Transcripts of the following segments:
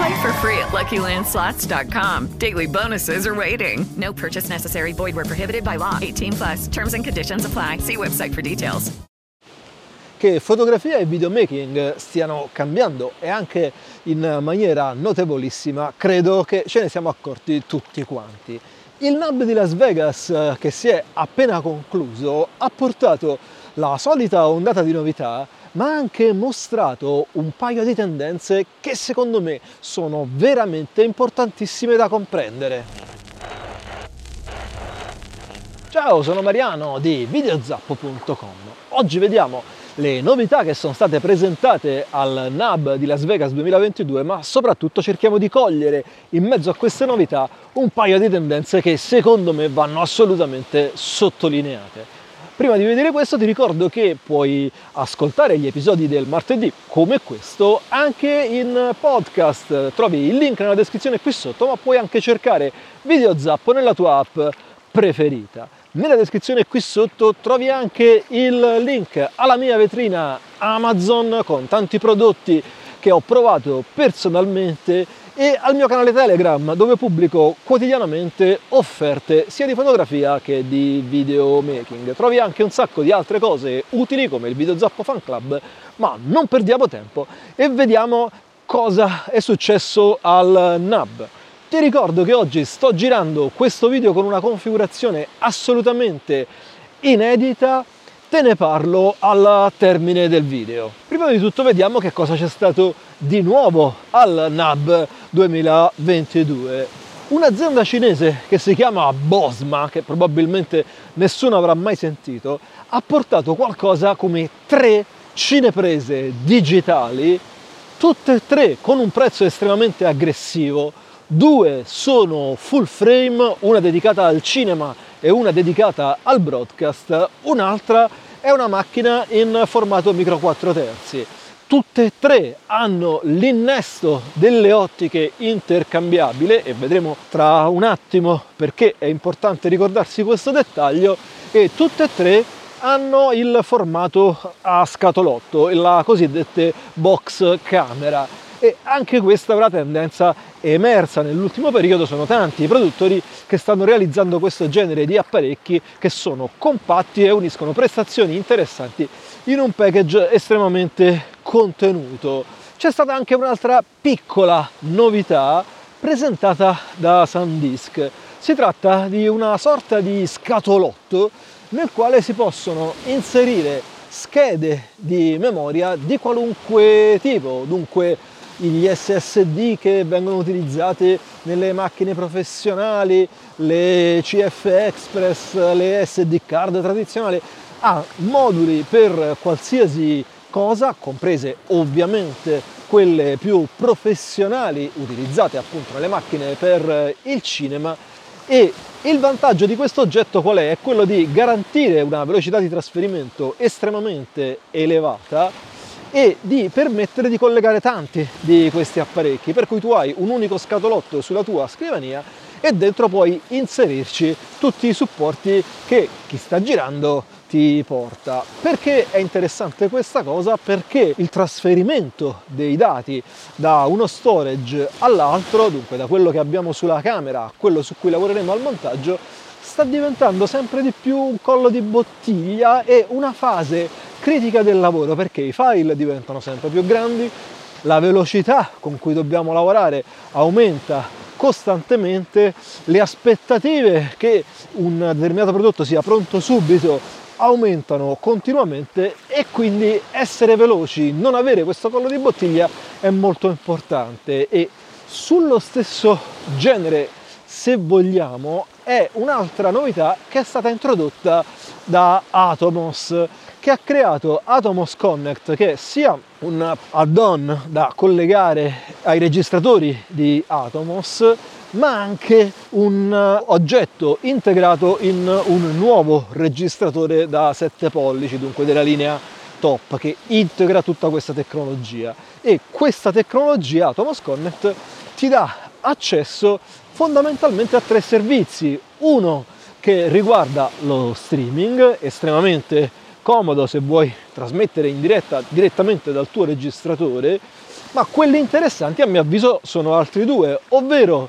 Play for free at LuckyLandSlots.com. Daily bonuses are waiting. No purchase necessary. Void where prohibited by law. 18 plus. Terms and conditions apply. See website for details. Che fotografia e videomaking stiano cambiando e anche in maniera notevolissima, credo che ce ne siamo accorti tutti quanti. Il NAB di Las Vegas, che si è appena concluso, ha portato la solita ondata di novità, ma ha anche mostrato un paio di tendenze che secondo me sono veramente importantissime da comprendere. Ciao, sono Mariano di videozappo.com. Oggi vediamo le novità che sono state presentate al NAB di Las Vegas 2022, ma soprattutto cerchiamo di cogliere in mezzo a queste novità un paio di tendenze che secondo me vanno assolutamente sottolineate. Prima di vedere questo ti ricordo che puoi ascoltare gli episodi del martedì come questo anche in podcast. Trovi il link nella descrizione qui sotto, ma puoi anche cercare Video Zappo nella tua app preferita. Nella descrizione qui sotto trovi anche il link alla mia vetrina Amazon con tanti prodotti che ho provato personalmente e al mio canale Telegram dove pubblico quotidianamente offerte sia di fotografia che di videomaking. Trovi anche un sacco di altre cose utili come il Video Zappo Fan Club, ma non perdiamo tempo e vediamo cosa è successo al NAB. Ti ricordo che oggi sto girando questo video con una configurazione assolutamente inedita, te ne parlo al termine del video. Prima di tutto vediamo che cosa c'è stato di nuovo al NAB 2022. Un'azienda cinese che si chiama Bosma, che probabilmente nessuno avrà mai sentito, ha portato qualcosa come tre cineprese digitali, tutte e tre con un prezzo estremamente aggressivo, Due sono full frame, una dedicata al cinema e una dedicata al broadcast, un'altra è una macchina in formato micro 4 terzi. Tutte e tre hanno l'innesto delle ottiche intercambiabile e vedremo tra un attimo perché è importante ricordarsi questo dettaglio e tutte e tre hanno il formato a scatolotto, la cosiddetta box camera. E anche questa avrà tendenza emersa nell'ultimo periodo sono tanti i produttori che stanno realizzando questo genere di apparecchi che sono compatti e uniscono prestazioni interessanti in un package estremamente contenuto. C'è stata anche un'altra piccola novità presentata da SanDisk. Si tratta di una sorta di scatolotto nel quale si possono inserire schede di memoria di qualunque tipo, dunque gli SSD che vengono utilizzati nelle macchine professionali, le CF Express, le SD card tradizionali, ha moduli per qualsiasi cosa, comprese ovviamente quelle più professionali utilizzate appunto nelle macchine per il cinema e il vantaggio di questo oggetto qual è? È quello di garantire una velocità di trasferimento estremamente elevata e di permettere di collegare tanti di questi apparecchi, per cui tu hai un unico scatolotto sulla tua scrivania e dentro puoi inserirci tutti i supporti che chi sta girando ti porta. Perché è interessante questa cosa? Perché il trasferimento dei dati da uno storage all'altro, dunque da quello che abbiamo sulla camera a quello su cui lavoreremo al montaggio, sta diventando sempre di più un collo di bottiglia e una fase critica del lavoro perché i file diventano sempre più grandi, la velocità con cui dobbiamo lavorare aumenta costantemente, le aspettative che un determinato prodotto sia pronto subito aumentano continuamente e quindi essere veloci, non avere questo collo di bottiglia è molto importante. E sullo stesso genere, se vogliamo, è un'altra novità che è stata introdotta da Atomos che ha creato Atomos Connect che è sia un add-on da collegare ai registratori di Atomos ma anche un oggetto integrato in un nuovo registratore da 7 pollici, dunque della linea top che integra tutta questa tecnologia e questa tecnologia Atomos Connect ti dà accesso fondamentalmente a tre servizi. Uno che riguarda lo streaming, estremamente comodo se vuoi trasmettere in diretta direttamente dal tuo registratore, ma quelli interessanti a mio avviso sono altri due, ovvero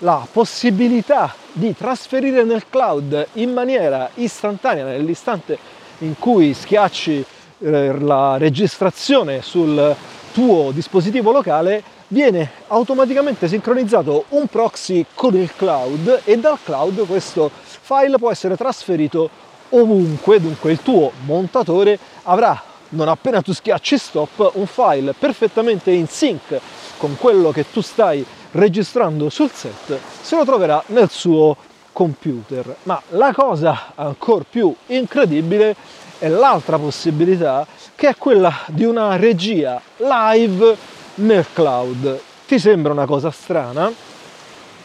la possibilità di trasferire nel cloud in maniera istantanea nell'istante in cui schiacci eh, la registrazione sul tuo dispositivo locale viene automaticamente sincronizzato un proxy con il cloud e dal cloud questo file può essere trasferito ovunque, dunque il tuo montatore avrà non appena tu schiacci stop un file perfettamente in sync con quello che tu stai registrando sul set, se lo troverà nel suo computer. Ma la cosa ancora più incredibile è l'altra possibilità che è quella di una regia live nel cloud. Ti sembra una cosa strana?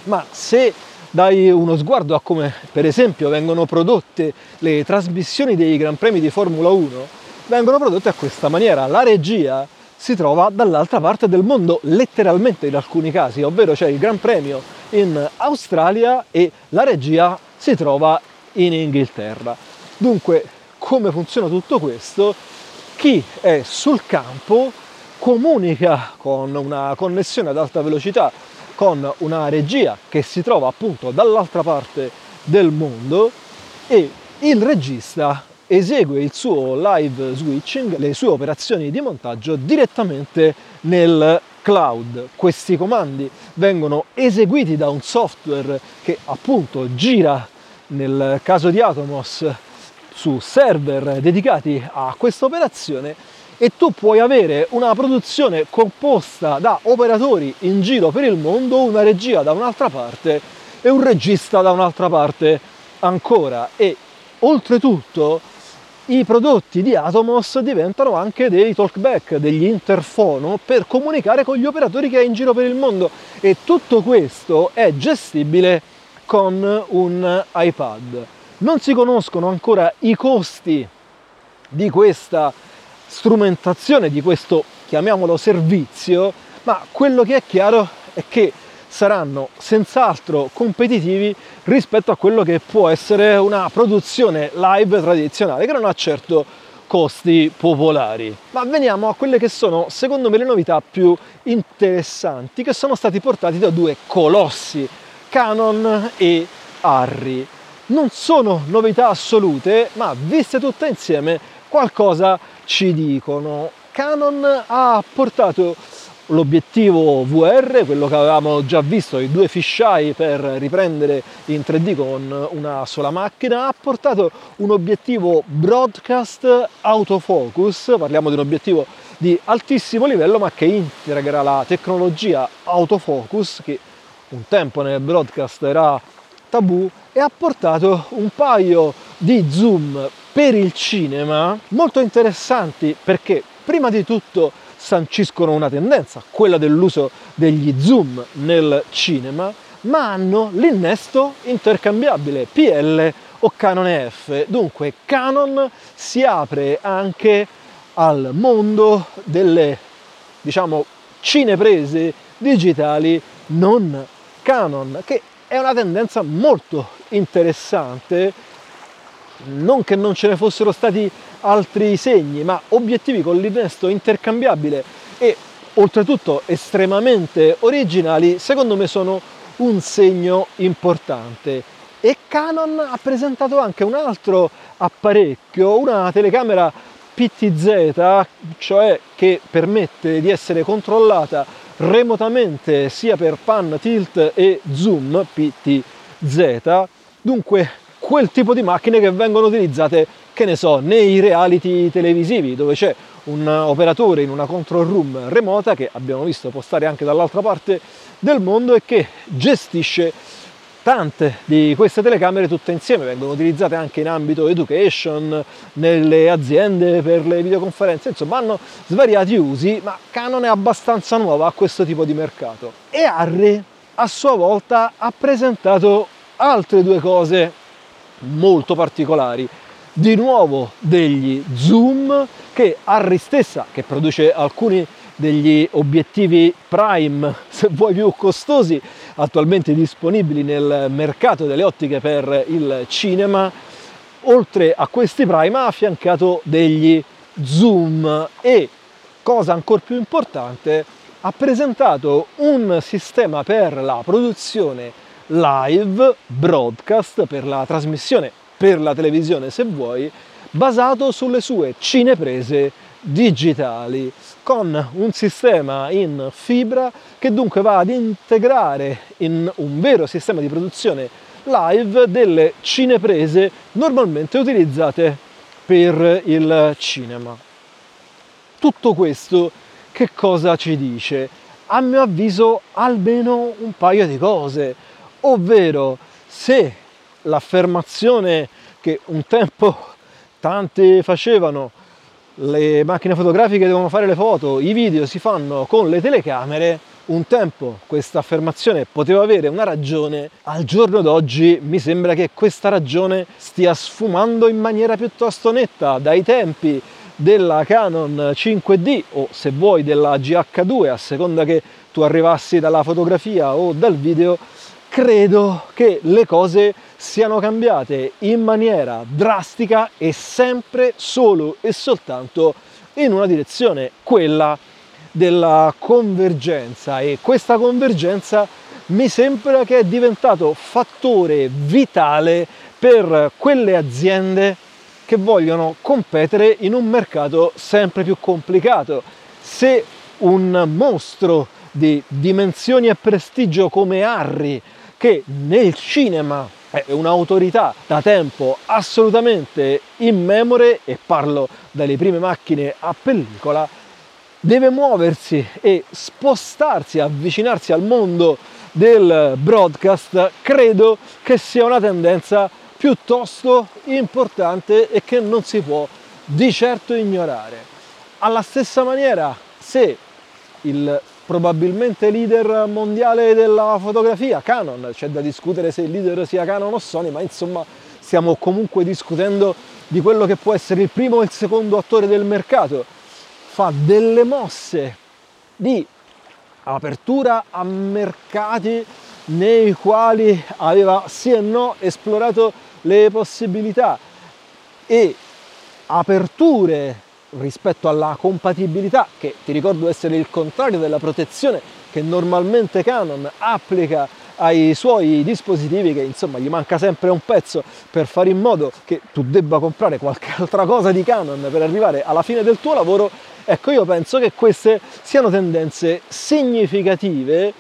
Ma se dai uno sguardo a come per esempio vengono prodotte le trasmissioni dei Gran Premi di Formula 1, vengono prodotte a questa maniera. La regia si trova dall'altra parte del mondo, letteralmente in alcuni casi, ovvero c'è il Gran Premio in Australia e la regia si trova in Inghilterra. Dunque, come funziona tutto questo? Chi è sul campo comunica con una connessione ad alta velocità con una regia che si trova appunto dall'altra parte del mondo e il regista esegue il suo live switching, le sue operazioni di montaggio direttamente nel cloud. Questi comandi vengono eseguiti da un software che appunto gira nel caso di Atomos su server dedicati a questa operazione e tu puoi avere una produzione composta da operatori in giro per il mondo, una regia da un'altra parte e un regista da un'altra parte ancora e oltretutto i prodotti di Atomos diventano anche dei talkback, degli interfono per comunicare con gli operatori che hai in giro per il mondo e tutto questo è gestibile con un iPad. Non si conoscono ancora i costi di questa strumentazione, di questo chiamiamolo servizio, ma quello che è chiaro è che saranno senz'altro competitivi rispetto a quello che può essere una produzione live tradizionale che non ha certo costi popolari. Ma veniamo a quelle che sono secondo me le novità più interessanti che sono stati portati da due colossi, Canon e Arri. Non sono novità assolute, ma viste tutte insieme qualcosa ci dicono. Canon ha portato l'obiettivo VR, quello che avevamo già visto, i due fisheye per riprendere in 3D con una sola macchina, ha portato un obiettivo broadcast autofocus, parliamo di un obiettivo di altissimo livello ma che integra la tecnologia autofocus che un tempo nel broadcast era tabù e ha portato un paio di zoom per il cinema molto interessanti perché prima di tutto sanciscono una tendenza, quella dell'uso degli zoom nel cinema, ma hanno l'innesto intercambiabile PL o Canon EF. Dunque Canon si apre anche al mondo delle diciamo cineprese digitali non Canon, che è una tendenza molto interessante, non che non ce ne fossero stati altri segni, ma obiettivi con l'innesto intercambiabile e oltretutto estremamente originali, secondo me sono un segno importante. E Canon ha presentato anche un altro apparecchio, una telecamera PTZ, cioè che permette di essere controllata remotamente sia per pan, tilt e zoom PTZ. Dunque quel tipo di macchine che vengono utilizzate che ne so, nei reality televisivi dove c'è un operatore in una control room remota che abbiamo visto postare anche dall'altra parte del mondo e che gestisce tante di queste telecamere tutte insieme, vengono utilizzate anche in ambito education, nelle aziende per le videoconferenze, insomma hanno svariati usi, ma Canon è abbastanza nuova a questo tipo di mercato. E Harry a sua volta ha presentato altre due cose molto particolari. Di nuovo degli zoom che Harry stessa, che produce alcuni degli obiettivi prime, se vuoi più costosi, attualmente disponibili nel mercato delle ottiche per il cinema, oltre a questi prime ha affiancato degli zoom. E, cosa ancora più importante, ha presentato un sistema per la produzione live, broadcast, per la trasmissione per la televisione se vuoi, basato sulle sue cineprese digitali con un sistema in fibra che dunque va ad integrare in un vero sistema di produzione live delle cineprese normalmente utilizzate per il cinema. Tutto questo che cosa ci dice? A mio avviso almeno un paio di cose, ovvero se l'affermazione che un tempo tanti facevano le macchine fotografiche devono fare le foto, i video si fanno con le telecamere, un tempo questa affermazione poteva avere una ragione, al giorno d'oggi mi sembra che questa ragione stia sfumando in maniera piuttosto netta dai tempi della Canon 5D o se vuoi della GH2 a seconda che tu arrivassi dalla fotografia o dal video, credo che le cose siano cambiate in maniera drastica e sempre solo e soltanto in una direzione, quella della convergenza e questa convergenza mi sembra che è diventato fattore vitale per quelle aziende che vogliono competere in un mercato sempre più complicato. Se un mostro di dimensioni e prestigio come Harry, che nel cinema è un'autorità da tempo assolutamente immemore e parlo dalle prime macchine a pellicola, deve muoversi e spostarsi, avvicinarsi al mondo del broadcast, credo che sia una tendenza piuttosto importante e che non si può di certo ignorare. Alla stessa maniera, se il probabilmente leader mondiale della fotografia, Canon, c'è da discutere se il leader sia Canon o Sony, ma insomma stiamo comunque discutendo di quello che può essere il primo e il secondo attore del mercato, fa delle mosse di apertura a mercati nei quali aveva sì e no esplorato le possibilità e aperture rispetto alla compatibilità, che ti ricordo essere il contrario della protezione che normalmente Canon applica ai suoi dispositivi, che insomma gli manca sempre un pezzo per fare in modo che tu debba comprare qualche altra cosa di Canon per arrivare alla fine del tuo lavoro, ecco io penso che queste siano tendenze significative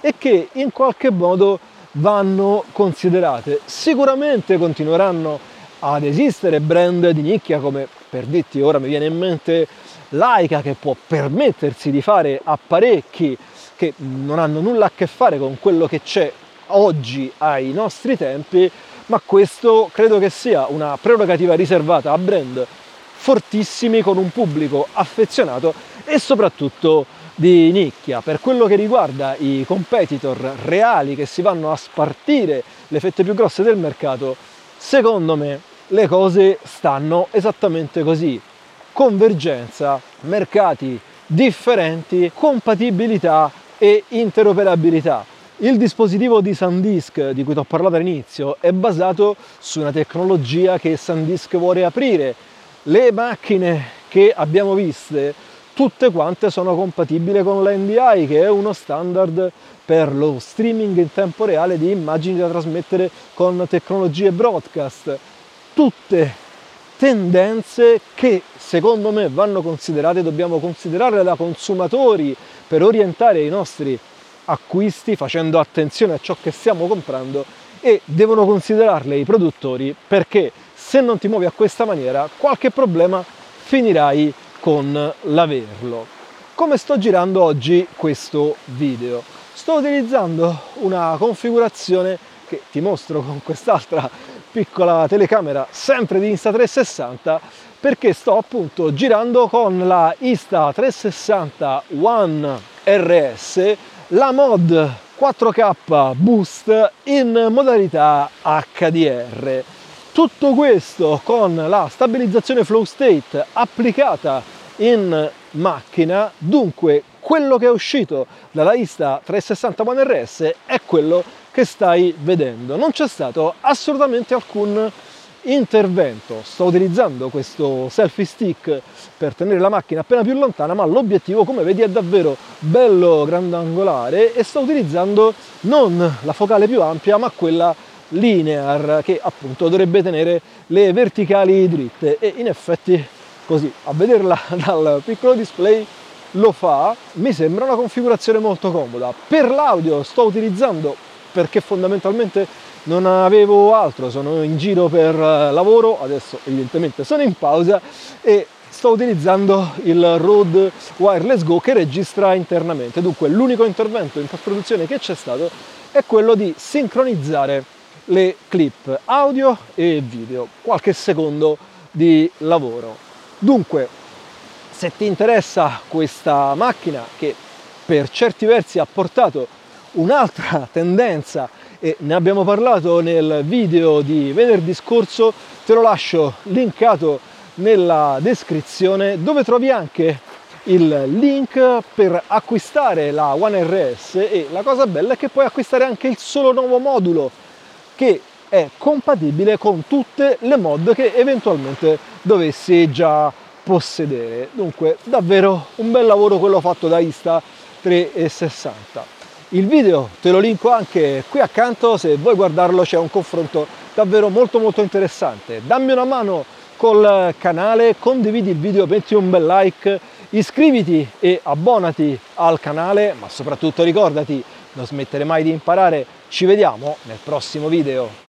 e che in qualche modo vanno considerate. Sicuramente continueranno ad esistere brand di nicchia come per dirti ora mi viene in mente Leica che può permettersi di fare apparecchi che non hanno nulla a che fare con quello che c'è oggi ai nostri tempi, ma questo credo che sia una prerogativa riservata a brand fortissimi con un pubblico affezionato e soprattutto di nicchia. Per quello che riguarda i competitor reali che si vanno a spartire le fette più grosse del mercato, secondo me le cose stanno esattamente così. Convergenza, mercati differenti, compatibilità e interoperabilità. Il dispositivo di SanDisk di cui ti ho parlato all'inizio è basato su una tecnologia che SanDisk vuole aprire. Le macchine che abbiamo viste tutte quante sono compatibili con l'NDI che è uno standard per lo streaming in tempo reale di immagini da trasmettere con tecnologie broadcast tutte tendenze che secondo me vanno considerate, dobbiamo considerarle da consumatori per orientare i nostri acquisti facendo attenzione a ciò che stiamo comprando e devono considerarle i produttori perché se non ti muovi a questa maniera qualche problema finirai con l'averlo. Come sto girando oggi questo video? Sto utilizzando una configurazione che ti mostro con quest'altra piccola telecamera sempre di Insta360 perché sto appunto girando con la Insta360 One RS la mod 4K Boost in modalità HDR. Tutto questo con la stabilizzazione flow state applicata in macchina, dunque quello che è uscito dalla Insta 360 One RS è quello che stai vedendo. Non c'è stato assolutamente alcun intervento. Sto utilizzando questo selfie stick per tenere la macchina appena più lontana, ma l'obiettivo, come vedi, è davvero bello grandangolare e sto utilizzando non la focale più ampia, ma quella linear che appunto dovrebbe tenere le verticali dritte e in effetti così a vederla dal piccolo display lo fa, mi sembra una configurazione molto comoda. Per l'audio sto utilizzando perché fondamentalmente non avevo altro, sono in giro per eh, lavoro, adesso evidentemente sono in pausa e sto utilizzando il Rode Wireless Go che registra internamente. Dunque l'unico intervento in post-produzione che c'è stato è quello di sincronizzare le clip audio e video, qualche secondo di lavoro. Dunque, se ti interessa questa macchina che per certi versi ha portato un'altra tendenza e ne abbiamo parlato nel video di venerdì scorso, te lo lascio linkato nella descrizione dove trovi anche il link per acquistare la One RS e la cosa bella è che puoi acquistare anche il solo nuovo modulo che è compatibile con tutte le mod che eventualmente dovessi già possedere. Dunque davvero un bel lavoro quello fatto da Insta 360. Il video te lo linko anche qui accanto, se vuoi guardarlo c'è un confronto davvero molto molto interessante. Dammi una mano col canale, condividi il video, metti un bel like, iscriviti e abbonati al canale, ma soprattutto ricordati, non smettere mai di imparare. Ci vediamo nel prossimo video.